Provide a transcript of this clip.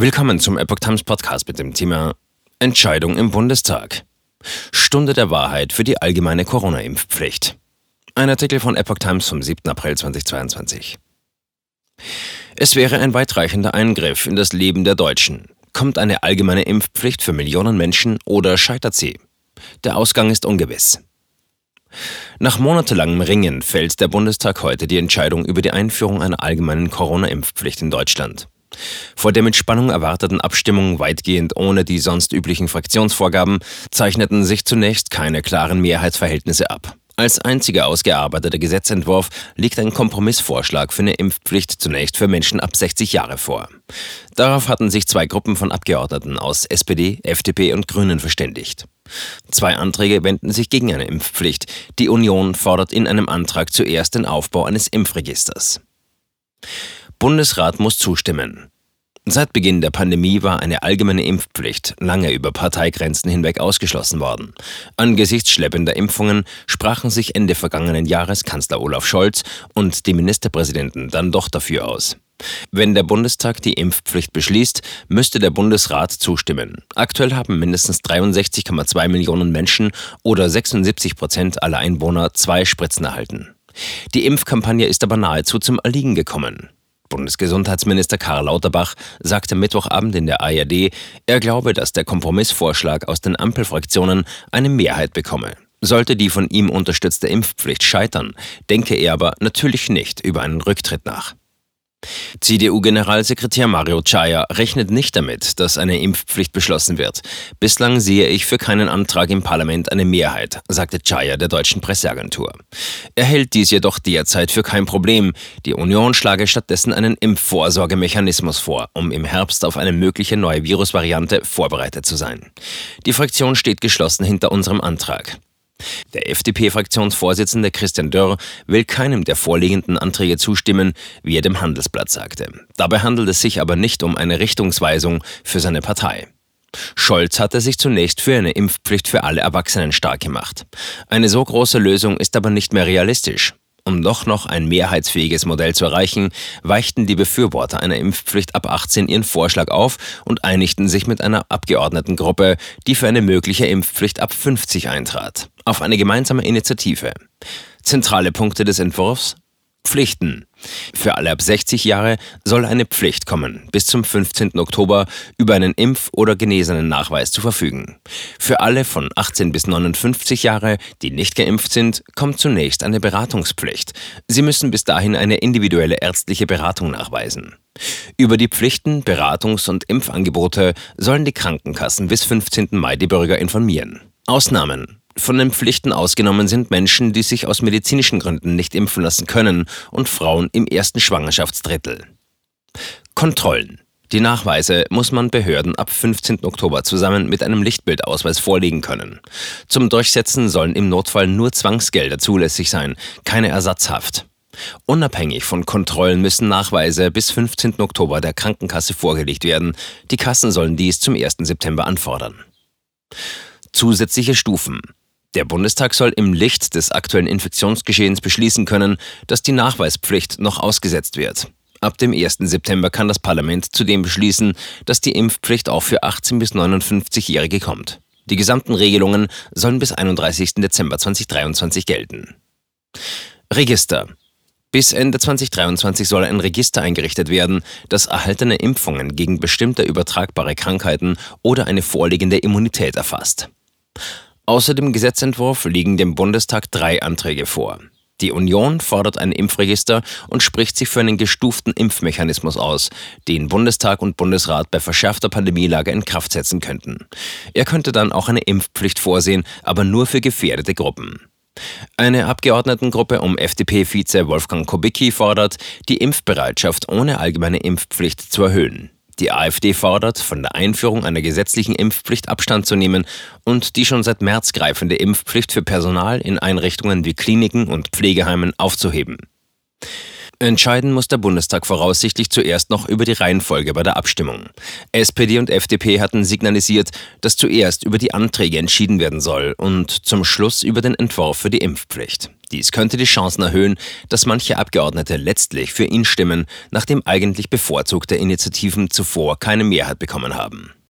Willkommen zum Epoch Times Podcast mit dem Thema Entscheidung im Bundestag. Stunde der Wahrheit für die allgemeine Corona-Impfpflicht. Ein Artikel von Epoch Times vom 7. April 2022. Es wäre ein weitreichender Eingriff in das Leben der Deutschen. Kommt eine allgemeine Impfpflicht für Millionen Menschen oder scheitert sie? Der Ausgang ist ungewiss. Nach monatelangem Ringen fällt der Bundestag heute die Entscheidung über die Einführung einer allgemeinen Corona-Impfpflicht in Deutschland. Vor der mit Spannung erwarteten Abstimmung weitgehend ohne die sonst üblichen Fraktionsvorgaben zeichneten sich zunächst keine klaren Mehrheitsverhältnisse ab. Als einziger ausgearbeiteter Gesetzentwurf liegt ein Kompromissvorschlag für eine Impfpflicht zunächst für Menschen ab 60 Jahre vor. Darauf hatten sich zwei Gruppen von Abgeordneten aus SPD, FDP und Grünen verständigt. Zwei Anträge wenden sich gegen eine Impfpflicht. Die Union fordert in einem Antrag zuerst den Aufbau eines Impfregisters. Bundesrat muss zustimmen. Seit Beginn der Pandemie war eine allgemeine Impfpflicht lange über Parteigrenzen hinweg ausgeschlossen worden. Angesichts schleppender Impfungen sprachen sich Ende vergangenen Jahres Kanzler Olaf Scholz und die Ministerpräsidenten dann doch dafür aus. Wenn der Bundestag die Impfpflicht beschließt, müsste der Bundesrat zustimmen. Aktuell haben mindestens 63,2 Millionen Menschen oder 76 Prozent aller Einwohner zwei Spritzen erhalten. Die Impfkampagne ist aber nahezu zum Erliegen gekommen. Bundesgesundheitsminister Karl Lauterbach sagte Mittwochabend in der ARD, er glaube, dass der Kompromissvorschlag aus den Ampelfraktionen eine Mehrheit bekomme. Sollte die von ihm unterstützte Impfpflicht scheitern, denke er aber natürlich nicht über einen Rücktritt nach. CDU-Generalsekretär Mario Chaya rechnet nicht damit, dass eine Impfpflicht beschlossen wird. Bislang sehe ich für keinen Antrag im Parlament eine Mehrheit, sagte Chaya der deutschen Presseagentur. Er hält dies jedoch derzeit für kein Problem. Die Union schlage stattdessen einen Impfvorsorgemechanismus vor, um im Herbst auf eine mögliche neue Virusvariante vorbereitet zu sein. Die Fraktion steht geschlossen hinter unserem Antrag. Der FDP-Fraktionsvorsitzende Christian Dörr will keinem der vorliegenden Anträge zustimmen, wie er dem Handelsblatt sagte. Dabei handelt es sich aber nicht um eine Richtungsweisung für seine Partei. Scholz hatte sich zunächst für eine Impfpflicht für alle Erwachsenen stark gemacht. Eine so große Lösung ist aber nicht mehr realistisch. Um doch noch ein mehrheitsfähiges Modell zu erreichen, weichten die Befürworter einer Impfpflicht ab 18 ihren Vorschlag auf und einigten sich mit einer Abgeordnetengruppe, die für eine mögliche Impfpflicht ab 50 eintrat, auf eine gemeinsame Initiative. Zentrale Punkte des Entwurfs Pflichten. Für alle ab 60 Jahre soll eine Pflicht kommen, bis zum 15. Oktober über einen Impf- oder genesenen Nachweis zu verfügen. Für alle von 18 bis 59 Jahre, die nicht geimpft sind, kommt zunächst eine Beratungspflicht. Sie müssen bis dahin eine individuelle ärztliche Beratung nachweisen. Über die Pflichten, Beratungs- und Impfangebote sollen die Krankenkassen bis 15. Mai die Bürger informieren. Ausnahmen von den Pflichten ausgenommen sind Menschen, die sich aus medizinischen Gründen nicht impfen lassen können und Frauen im ersten Schwangerschaftsdrittel. Kontrollen. Die Nachweise muss man Behörden ab 15. Oktober zusammen mit einem Lichtbildausweis vorlegen können. Zum Durchsetzen sollen im Notfall nur Zwangsgelder zulässig sein, keine Ersatzhaft. Unabhängig von Kontrollen müssen Nachweise bis 15. Oktober der Krankenkasse vorgelegt werden. Die Kassen sollen dies zum 1. September anfordern. Zusätzliche Stufen. Der Bundestag soll im Licht des aktuellen Infektionsgeschehens beschließen können, dass die Nachweispflicht noch ausgesetzt wird. Ab dem 1. September kann das Parlament zudem beschließen, dass die Impfpflicht auch für 18 bis 59-Jährige kommt. Die gesamten Regelungen sollen bis 31. Dezember 2023 gelten. Register. Bis Ende 2023 soll ein Register eingerichtet werden, das erhaltene Impfungen gegen bestimmte übertragbare Krankheiten oder eine vorliegende Immunität erfasst. Außer dem Gesetzentwurf liegen dem Bundestag drei Anträge vor. Die Union fordert ein Impfregister und spricht sich für einen gestuften Impfmechanismus aus, den Bundestag und Bundesrat bei verschärfter Pandemielage in Kraft setzen könnten. Er könnte dann auch eine Impfpflicht vorsehen, aber nur für gefährdete Gruppen. Eine Abgeordnetengruppe um FDP-Vize Wolfgang Kubicki fordert, die Impfbereitschaft ohne allgemeine Impfpflicht zu erhöhen. Die AfD fordert, von der Einführung einer gesetzlichen Impfpflicht Abstand zu nehmen und die schon seit März greifende Impfpflicht für Personal in Einrichtungen wie Kliniken und Pflegeheimen aufzuheben. Entscheiden muss der Bundestag voraussichtlich zuerst noch über die Reihenfolge bei der Abstimmung. SPD und FDP hatten signalisiert, dass zuerst über die Anträge entschieden werden soll und zum Schluss über den Entwurf für die Impfpflicht. Dies könnte die Chancen erhöhen, dass manche Abgeordnete letztlich für ihn stimmen, nachdem eigentlich bevorzugte Initiativen zuvor keine Mehrheit bekommen haben.